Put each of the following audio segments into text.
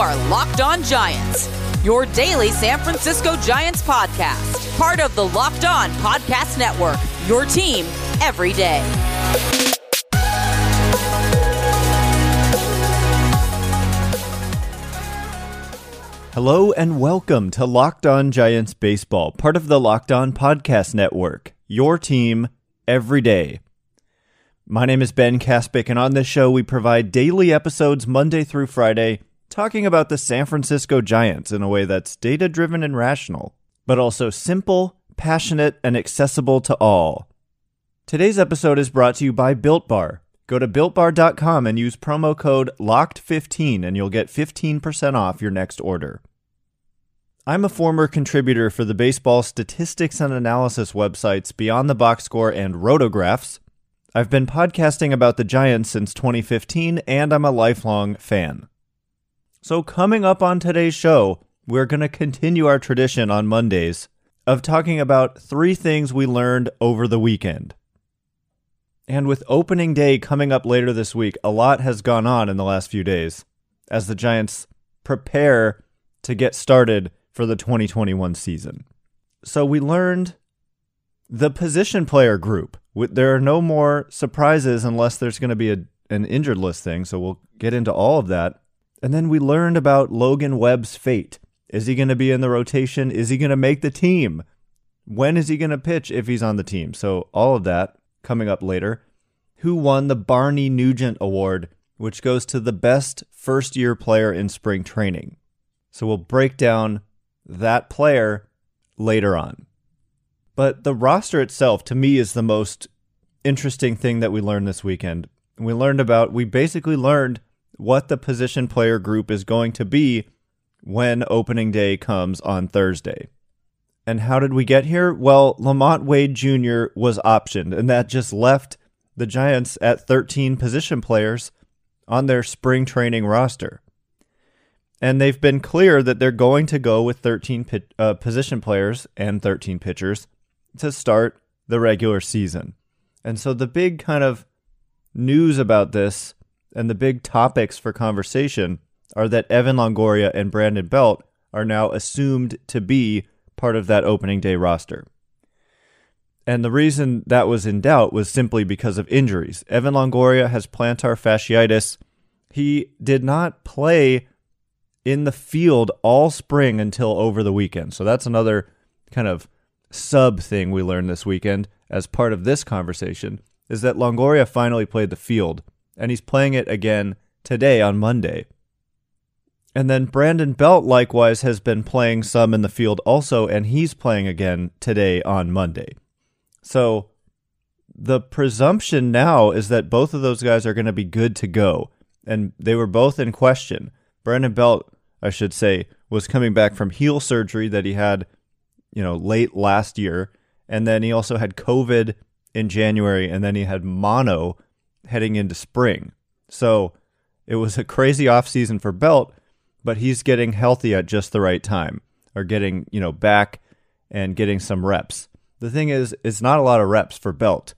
are Locked On Giants, your daily San Francisco Giants podcast, part of the Locked On Podcast Network, your team every day. Hello and welcome to Locked On Giants Baseball, part of the Locked On Podcast Network, your team every day. My name is Ben Kaspick, and on this show, we provide daily episodes Monday through Friday talking about the San Francisco Giants in a way that's data driven and rational, but also simple, passionate, and accessible to all. Today's episode is brought to you by Built Bar. Go to builtbar.com and use promo code LOCKED15 and you'll get 15% off your next order. I'm a former contributor for the baseball statistics and analysis websites Beyond the Box Score and Rotographs I've been podcasting about the Giants since 2015, and I'm a lifelong fan. So, coming up on today's show, we're going to continue our tradition on Mondays of talking about three things we learned over the weekend. And with opening day coming up later this week, a lot has gone on in the last few days as the Giants prepare to get started for the 2021 season. So, we learned the position player group there are no more surprises unless there's going to be a, an injured list thing. So we'll get into all of that. And then we learned about Logan Webb's fate. Is he going to be in the rotation? Is he going to make the team? When is he going to pitch if he's on the team? So all of that coming up later. Who won the Barney Nugent Award, which goes to the best first year player in spring training? So we'll break down that player later on. But the roster itself, to me, is the most interesting thing that we learned this weekend. We learned about, we basically learned what the position player group is going to be when opening day comes on Thursday. And how did we get here? Well, Lamont Wade Jr. was optioned, and that just left the Giants at 13 position players on their spring training roster. And they've been clear that they're going to go with 13 pit, uh, position players and 13 pitchers to start the regular season. And so the big kind of news about this and the big topics for conversation are that Evan Longoria and Brandon Belt are now assumed to be part of that opening day roster. And the reason that was in doubt was simply because of injuries. Evan Longoria has plantar fasciitis. He did not play in the field all spring until over the weekend. So that's another kind of sub thing we learned this weekend as part of this conversation is that Longoria finally played the field, and he's playing it again today on Monday. And then Brandon Belt likewise has been playing some in the field also, and he's playing again today on Monday. So the presumption now is that both of those guys are going to be good to go. And they were both in question. Brandon Belt, I should say, was coming back from heel surgery that he had you know, late last year. And then he also had COVID in January, and then he had mono heading into spring. So it was a crazy offseason for Belt, but he's getting healthy at just the right time or getting, you know, back and getting some reps. The thing is, it's not a lot of reps for Belt.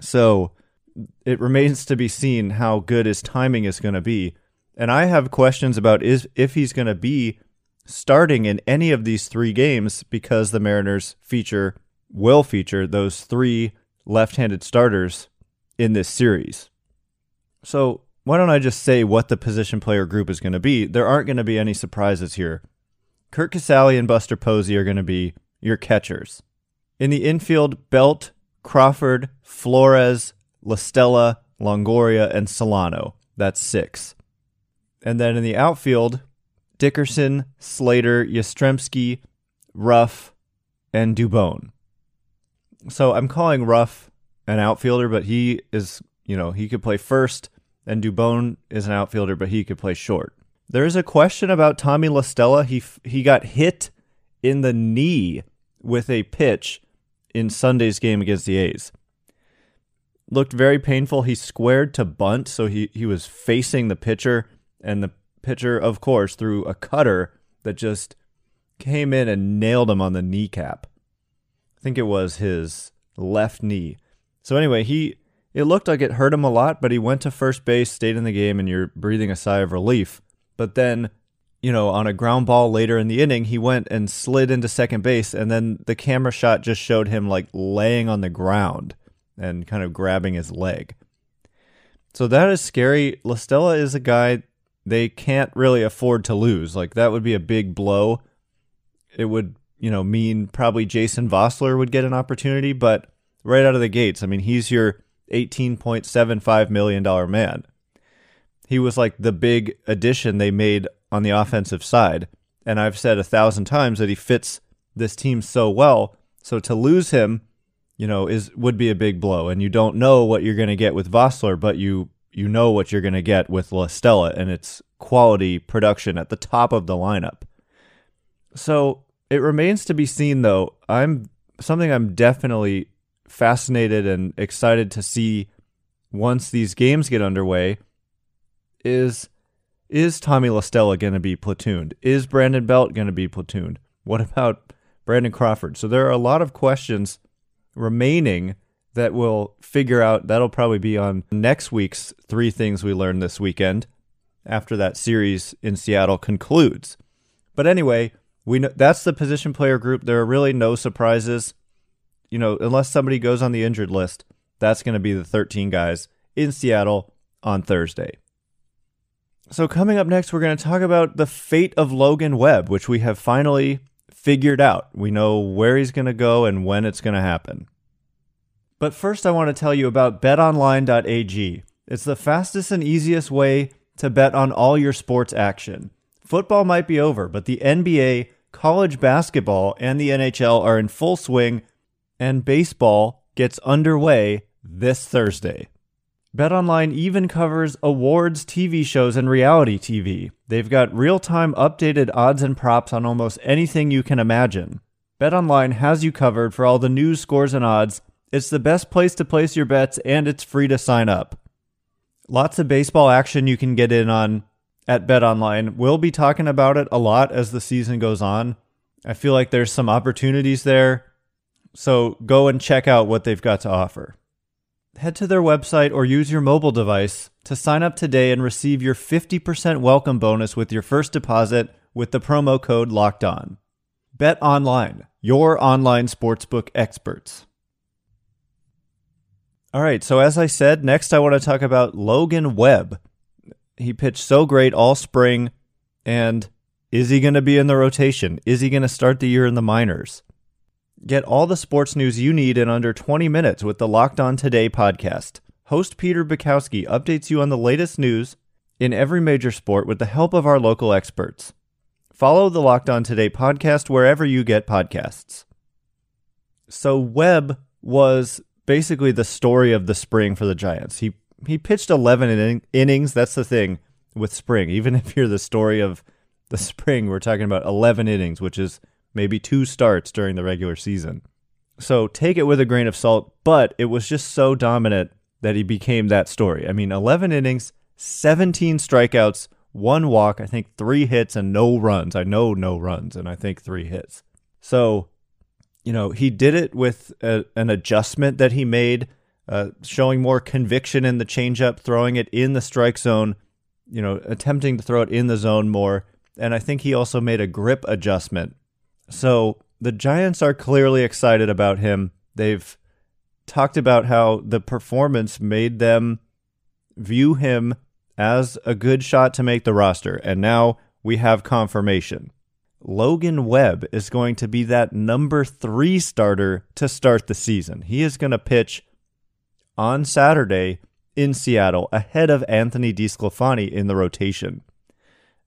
So it remains to be seen how good his timing is going to be. And I have questions about is if he's going to be starting in any of these three games because the Mariners feature will feature those three left-handed starters in this series. So, why don't I just say what the position player group is going to be? There aren't going to be any surprises here. Curt Casali and Buster Posey are going to be your catchers. In the infield, Belt, Crawford, Flores, La Stella, Longoria, and Solano. That's six. And then in the outfield, Dickerson, Slater, Yastrzemski, Ruf, and Dubon. So I'm calling Ruf an outfielder, but he is, you know, he could play first, and Dubon is an outfielder, but he could play short. There is a question about Tommy La Stella. He he got hit in the knee with a pitch in Sunday's game against the A's. Looked very painful. He squared to bunt, so he, he was facing the pitcher, and the pitcher, of course, threw a cutter that just came in and nailed him on the kneecap. I think it was his left knee. So anyway, he it looked like it hurt him a lot, but he went to first base, stayed in the game, and you're breathing a sigh of relief. But then you know, on a ground ball later in the inning, he went and slid into second base, and then the camera shot just showed him like laying on the ground and kind of grabbing his leg. So that is scary. La Stella is a guy they can't really afford to lose. Like that would be a big blow. It would, you know, mean probably Jason Vosler would get an opportunity, but right out of the gates, I mean, he's your $18.75 million man. He was like the big addition they made on the offensive side. And I've said a thousand times that he fits this team so well. So to lose him, you know, is would be a big blow. And you don't know what you're going to get with Vosler, but you you know what you're going to get with La Stella, and it's quality production at the top of the lineup. So it remains to be seen, though. I'm something I'm definitely fascinated and excited to see once these games get underway. Is is Tommy La Stella going to be platooned? Is Brandon Belt going to be platooned? What about Brandon Crawford? So there are a lot of questions remaining that we'll figure out. That'll probably be on next week's Three Things We Learned This Weekend after that series in Seattle concludes. But anyway, we know that's the position player group. There are really no surprises. You know, unless somebody goes on the injured list, that's going to be the 13 guys in Seattle on Thursday. So, coming up next, we're going to talk about the fate of Logan Webb, which we have finally figured out. We know where he's going to go and when it's going to happen. But first, I want to tell you about betonline.ag. It's the fastest and easiest way to bet on all your sports action. Football might be over, but the NBA, college basketball, and the NHL are in full swing, and baseball gets underway this Thursday. BetOnline even covers awards, TV shows, and reality TV. They've got real time updated odds and props on almost anything you can imagine. BetOnline has you covered for all the news, scores, and odds. It's the best place to place your bets, and it's free to sign up. Lots of baseball action you can get in on at BetOnline. We'll be talking about it a lot as the season goes on. I feel like there's some opportunities there. So go and check out what they've got to offer. Head to their website or use your mobile device to sign up today and receive your 50% welcome bonus with your first deposit with the promo code locked on. Bet online, your online sportsbook experts. All right, so as I said, next I want to talk about Logan Webb. He pitched so great all spring, and is he going to be in the rotation? Is he going to start the year in the minors? Get all the sports news you need in under 20 minutes with the Locked On Today podcast. Host Peter Bukowski updates you on the latest news in every major sport with the help of our local experts. Follow the Locked On Today podcast wherever you get podcasts. So Webb was basically the story of the spring for the Giants. He he pitched 11 in- innings. That's the thing with spring. Even if you're the story of the spring, we're talking about 11 innings, which is maybe two starts during the regular season. So take it with a grain of salt, but it was just so dominant that he became that story. I mean, 11 innings, 17 strikeouts, one walk, I think three hits and no runs. I know no runs, and I think three hits. So, you know, he did it with a, an adjustment that he made, uh, showing more conviction in the changeup, throwing it in the strike zone, you know, attempting to throw it in the zone more. And I think he also made a grip adjustment so the Giants are clearly excited about him. They've talked about how the performance made them view him as a good shot to make the roster. And now we have confirmation. Logan Webb is going to be that number three starter to start the season. He is going to pitch on Saturday in Seattle ahead of Anthony DeSclafani in the rotation.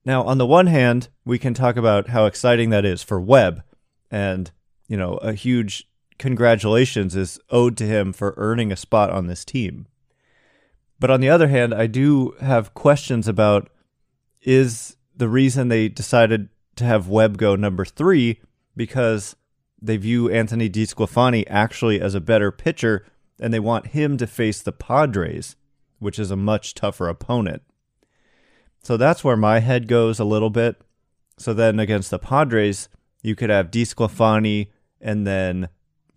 Now, on the one hand, we can talk about how exciting that is for Webb, and you know, a huge congratulations is owed to him for earning a spot on this team. But on the other hand, I do have questions about is the reason they decided to have Webb go number three because they view Anthony DeSclafani actually as a better pitcher and they want him to face the Padres, which is a much tougher opponent. So that's where my head goes a little bit. So then against the Padres, you could have DeSclafani and then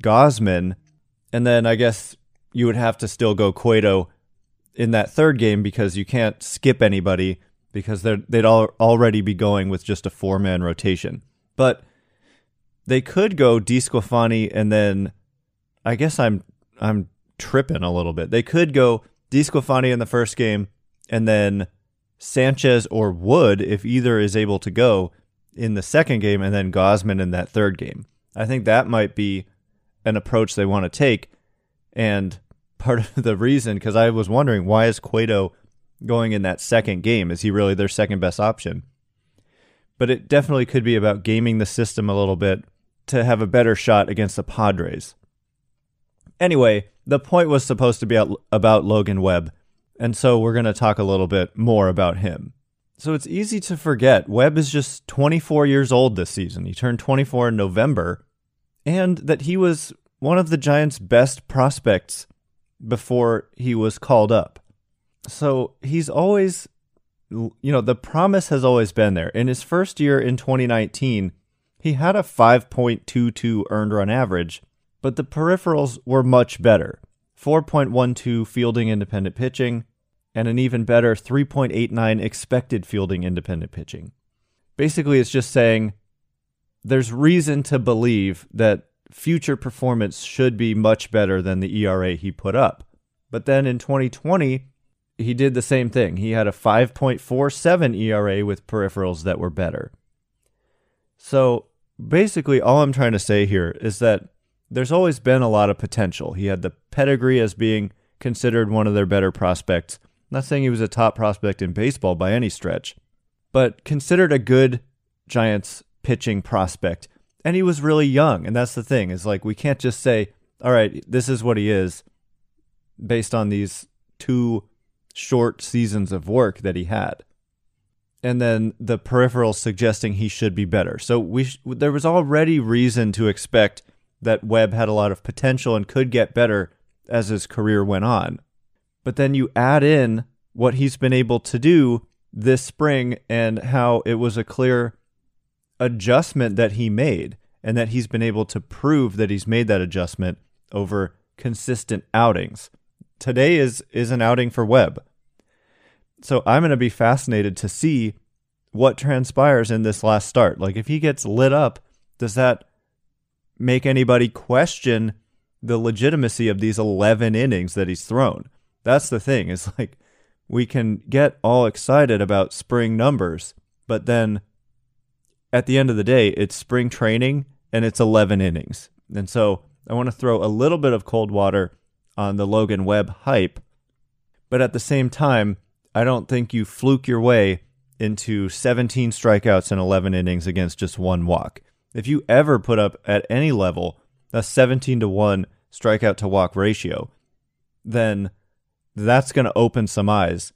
Gausman. And then I guess you would have to still go Cueto in that third game because you can't skip anybody because they'd all already be going with just a four man rotation. But they could go DeSclafani and then I guess I'm I'm tripping a little bit. They could go DeSclafani in the first game and then Sanchez or Wood if either is able to go in the second game and then Gausman in that third game. I think that might be an approach they want to take. And part of the reason, because I was wondering, why is Cueto going in that second game? Is he really their second best option? But it definitely could be about gaming the system a little bit to have a better shot against the Padres. Anyway, the point was supposed to be about Logan Webb, and so we're going to talk a little bit more about him. So it's easy to forget Webb is just 24 years old this season. He turned 24 in November, and that he was one of the Giants' best prospects before he was called up. So he's always, you know, the promise has always been there. In his first year in 2019, he had a 5.22 earned run average, but the peripherals were much better 4.12 fielding independent pitching, and an even better 3.89 expected fielding independent pitching. Basically, it's just saying there's reason to believe that future performance should be much better than the ERA he put up. But then in 2020, he did the same thing. He had a 5.47 ERA with peripherals that were better. So basically, all I'm trying to say here is that there's always been a lot of potential. He had the pedigree as being considered one of their better prospects. Not saying he was a top prospect in baseball by any stretch, but considered a good Giants pitching prospect. And he was really young, and that's the thing. Is like we can't just say, "All right, this is what he is," based on these two short seasons of work that he had and then the peripherals suggesting he should be better. So we sh- there was already reason to expect that Webb had a lot of potential and could get better as his career went on. But then you add in what he's been able to do this spring and how it was a clear adjustment that he made and that he's been able to prove that he's made that adjustment over consistent outings. Today is is an outing for Webb so I'm going to be fascinated to see what transpires in this last start. Like, if he gets lit up, does that make anybody question the legitimacy of these 11 innings that he's thrown? That's the thing, It's like, we can get all excited about spring numbers, but then at the end of the day, it's spring training and it's 11 innings. And so I want to throw a little bit of cold water on the Logan Webb hype, but at the same time, I don't think you fluke your way into 17 strikeouts and 11 innings against just one walk. If you ever put up at any level a 17 to 1 strikeout to walk ratio, then that's going to open some eyes.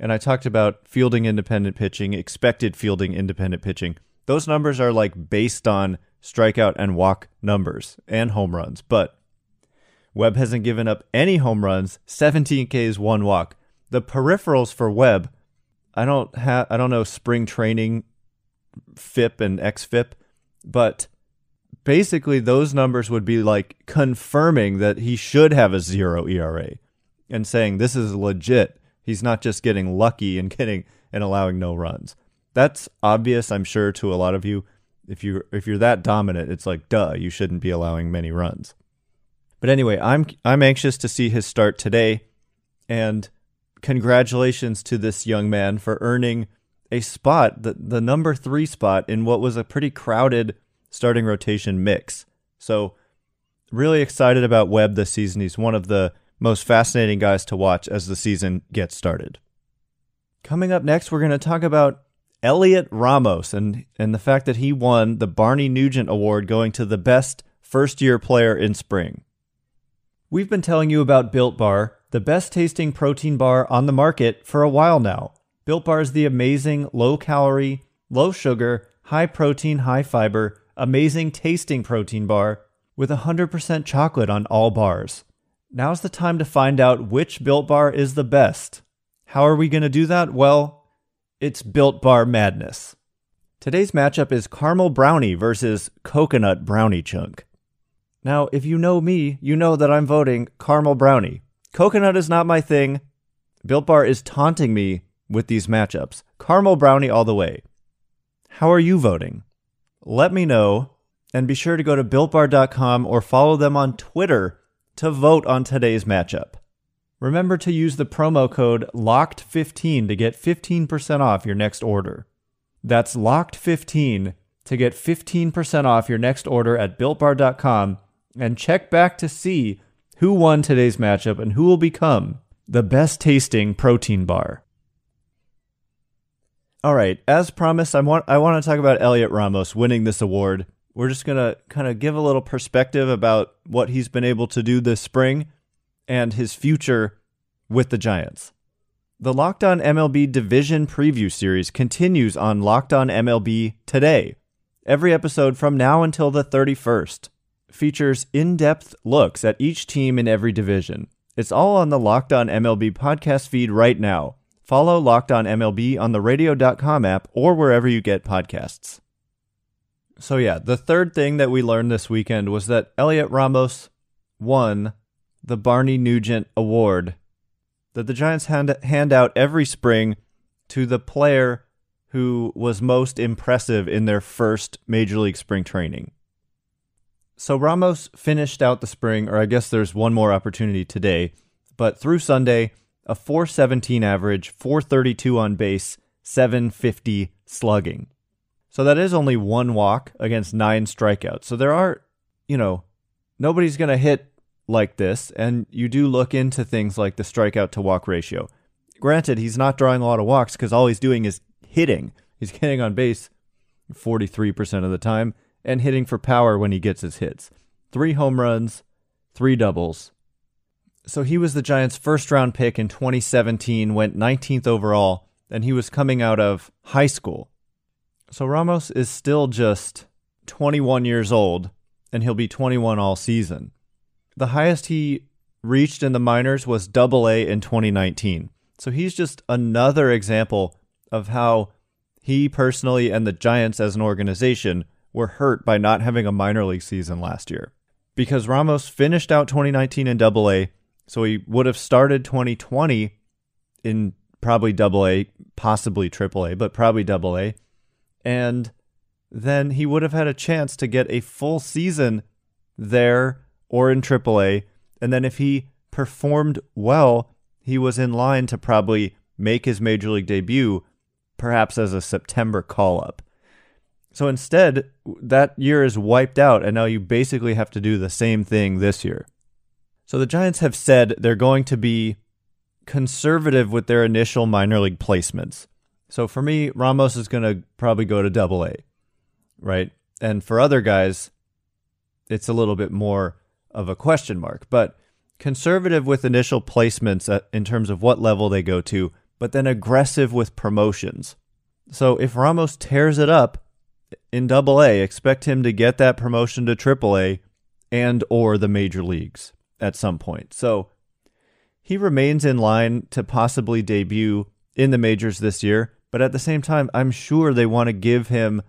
And I talked about fielding independent pitching, expected fielding independent pitching. Those numbers are like based on strikeout and walk numbers and home runs, but Webb hasn't given up any home runs, 17 Ks, one walk the peripherals for Webb, I don't have I don't know spring training FIP and XFIP, but basically those numbers would be like confirming that he should have a zero ERA and saying this is legit. He's not just getting lucky and getting and allowing no runs. That's obvious, I'm sure, to a lot of you. If you if you're that dominant, it's like duh, you shouldn't be allowing many runs. But anyway, I'm I'm anxious to see his start today, and congratulations to this young man for earning a spot, the, the number three spot in what was a pretty crowded starting rotation mix. So, really excited about Webb this season. He's one of the most fascinating guys to watch as the season gets started. Coming up next, we're going to talk about Heliot Ramos and, and the fact that he won the Barney Nugent Award going to the best first year player in spring. We've been telling you about Built Bar the best tasting protein bar on the market for a while now. Built Bar is the amazing low calorie, low sugar, high protein, high fiber, amazing tasting protein bar with 100% chocolate on all bars. Now's the time to find out which Built Bar is the best. How are we going to do that? Well, it's Built Bar Madness. Today's matchup is caramel brownie versus coconut brownie chunk. Now, if you know me, you know that I'm voting caramel brownie. Coconut is not my thing. Built Bar is taunting me with these matchups. Caramel Brownie all the way. How are you voting? Let me know, and be sure to go to builtbar.com or follow them on Twitter to vote on today's matchup. Remember to use the promo code LOCKED15 to get 15% off your next order. That's LOCKED15 to get 15% off your next order at builtbar.com and check back to see who won today's matchup and who will become the best tasting protein bar. All right, as promised, I want I want to talk about Heliot Ramos winning this award. We're just going to kind of give a little perspective about what he's been able to do this spring and his future with the Giants. The Locked On MLB Division Preview Series continues on Locked On MLB today. Every episode from now until the 31st features in depth looks at each team in every division. It's all on the Locked On MLB podcast feed right now. Follow Locked On MLB on the radio.com app or wherever you get podcasts. So, yeah, the third thing that we learned this weekend was that Heliot Ramos won the Barney Nugent Award that the Giants hand, hand out every spring to the player who was most impressive in their first Major League spring training. So Ramos finished out the spring, or I guess there's one more opportunity today, but through Sunday, a 417 average, 432 on base, 750 slugging. So that is only one walk against nine strikeouts. So there are, you know, nobody's going to hit like this, and you do look into things like the strikeout to walk ratio. Granted, he's not drawing a lot of walks because all he's doing is hitting. He's getting on base 43% of the time and hitting for power when he gets his hits. Three home runs, three doubles. So he was the Giants' first round pick in 2017, went 19th overall, and he was coming out of high school. So Ramos is still just 21 years old, and he'll be 21 all season. The highest he reached in the minors was double A in 2019. So he's just another example of how he personally and the Giants as an organization were hurt by not having a minor league season last year. Because Ramos finished out 2019 in double A, so he would have started 2020 in probably double A, possibly triple A, but probably double A. And then he would have had a chance to get a full season there or in AAA. And then if he performed well, he was in line to probably make his major league debut, perhaps as a September call up. So instead, that year is wiped out, and now you basically have to do the same thing this year. So the Giants have said they're going to be conservative with their initial minor league placements. So for me, Ramos is going to probably go to double A, right? And for other guys, it's a little bit more of a question mark, but conservative with initial placements uh, in terms of what level they go to, but then aggressive with promotions. So if Ramos tears it up in double A, expect him to get that promotion to triple A and or the major leagues at some point. So he remains in line to possibly debut in the majors this year, but at the same time, I'm sure they want to give him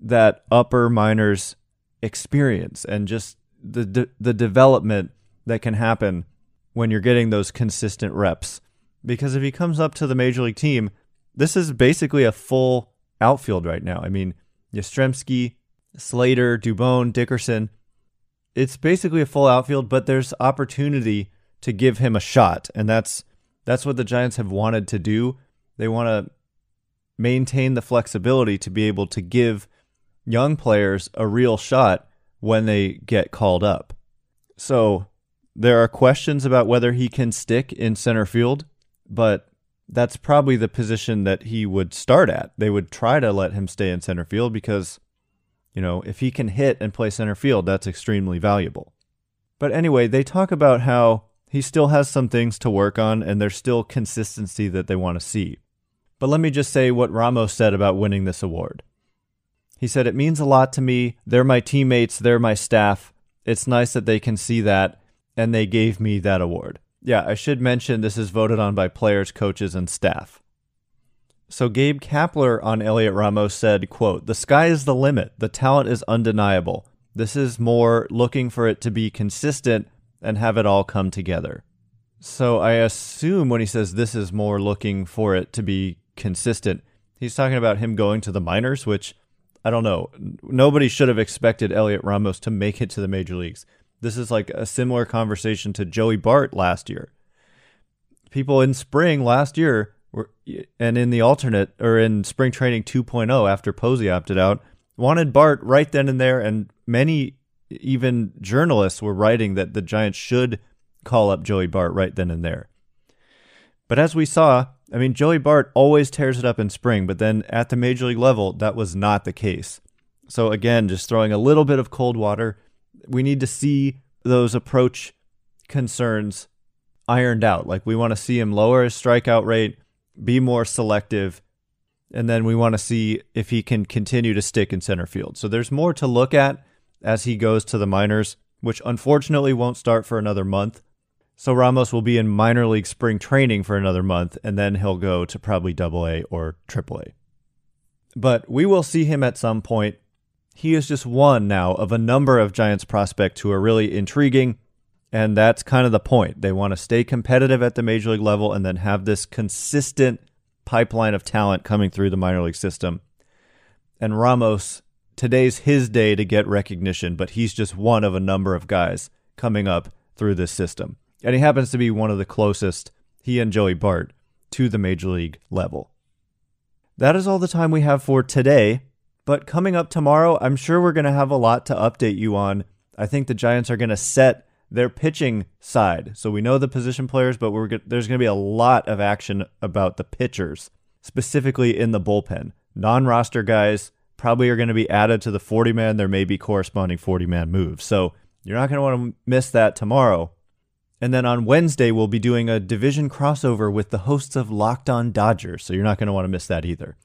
that upper minors experience and just the de- the development that can happen when you're getting those consistent reps. Because if he comes up to the major league team, this is basically a full outfield right now. I mean, Yastrzemski, Slater, Dubon, Dickerson. It's basically a full outfield, but there's opportunity to give him a shot, and that's that's what the Giants have wanted to do. They want to maintain the flexibility to be able to give young players a real shot when they get called up. So there are questions about whether he can stick in center field, but that's probably the position that he would start at. They would try to let him stay in center field because, you know, if he can hit and play center field, that's extremely valuable. But anyway, they talk about how he still has some things to work on and there's still consistency that they want to see. But let me just say what Ramos said about winning this award. He said, It means a lot to me. They're my teammates, they're my staff. It's nice that they can see that, and they gave me that award. Yeah, I should mention this is voted on by players, coaches, and staff. So Gabe Kapler on Heliot Ramos said, quote, The sky is the limit. The talent is undeniable. This is more looking for it to be consistent and have it all come together. So I assume when he says this is more looking for it to be consistent, he's talking about him going to the minors, which I don't know. Nobody should have expected Heliot Ramos to make it to the major leagues. This is like a similar conversation to Joey Bart last year. People in spring last year and in the alternate or in spring training 2.0 after Posey opted out, wanted Bart right then and there, and many even journalists were writing that the Giants should call up Joey Bart right then and there. But as we saw, I mean, Joey Bart always tears it up in spring, but then at the major league level, that was not the case. So again, just throwing a little bit of cold water. We need to see those approach concerns ironed out. Like we want to see him lower his strikeout rate, be more selective, and then we want to see if he can continue to stick in center field. So there's more to look at as he goes to the minors, which unfortunately won't start for another month. So Ramos will be in minor league spring training for another month, and then he'll go to probably double A or triple A. But we will see him at some point. He is just one now of a number of Giants prospects who are really intriguing, and that's kind of the point. They want to stay competitive at the major league level and then have this consistent pipeline of talent coming through the minor league system. And Ramos, today's his day to get recognition, but he's just one of a number of guys coming up through this system and he happens to be one of the closest, he and Joey Bart, to the major league level. That is all the time we have for today. But coming up tomorrow, I'm sure we're going to have a lot to update you on. I think the Giants are going to set their pitching side. So we know the position players, but we're there's going to be a lot of action about the pitchers, specifically in the bullpen. Non roster guys probably are going to be added to the 40 man. There may be corresponding 40 man moves. So you're not going to want to miss that tomorrow. And then on Wednesday, we'll be doing a division crossover with the hosts of Locked On Dodgers, so you're not going to want to miss that either.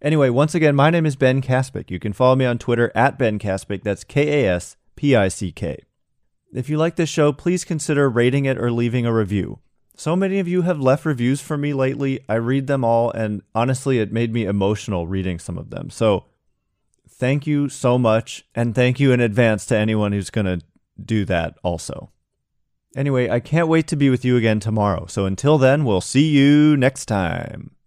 Anyway, once again, my name is Ben Kaspick. You can follow me on Twitter at Ben Kaspick. That's K A S P I C K. If you like this show, please consider rating it or leaving a review. So many of you have left reviews for me lately. I read them all, and honestly, it made me emotional reading some of them. So thank you so much, and thank you in advance to anyone who's going to do that also. Anyway, I can't wait to be with you again tomorrow. So until then, we'll see you next time.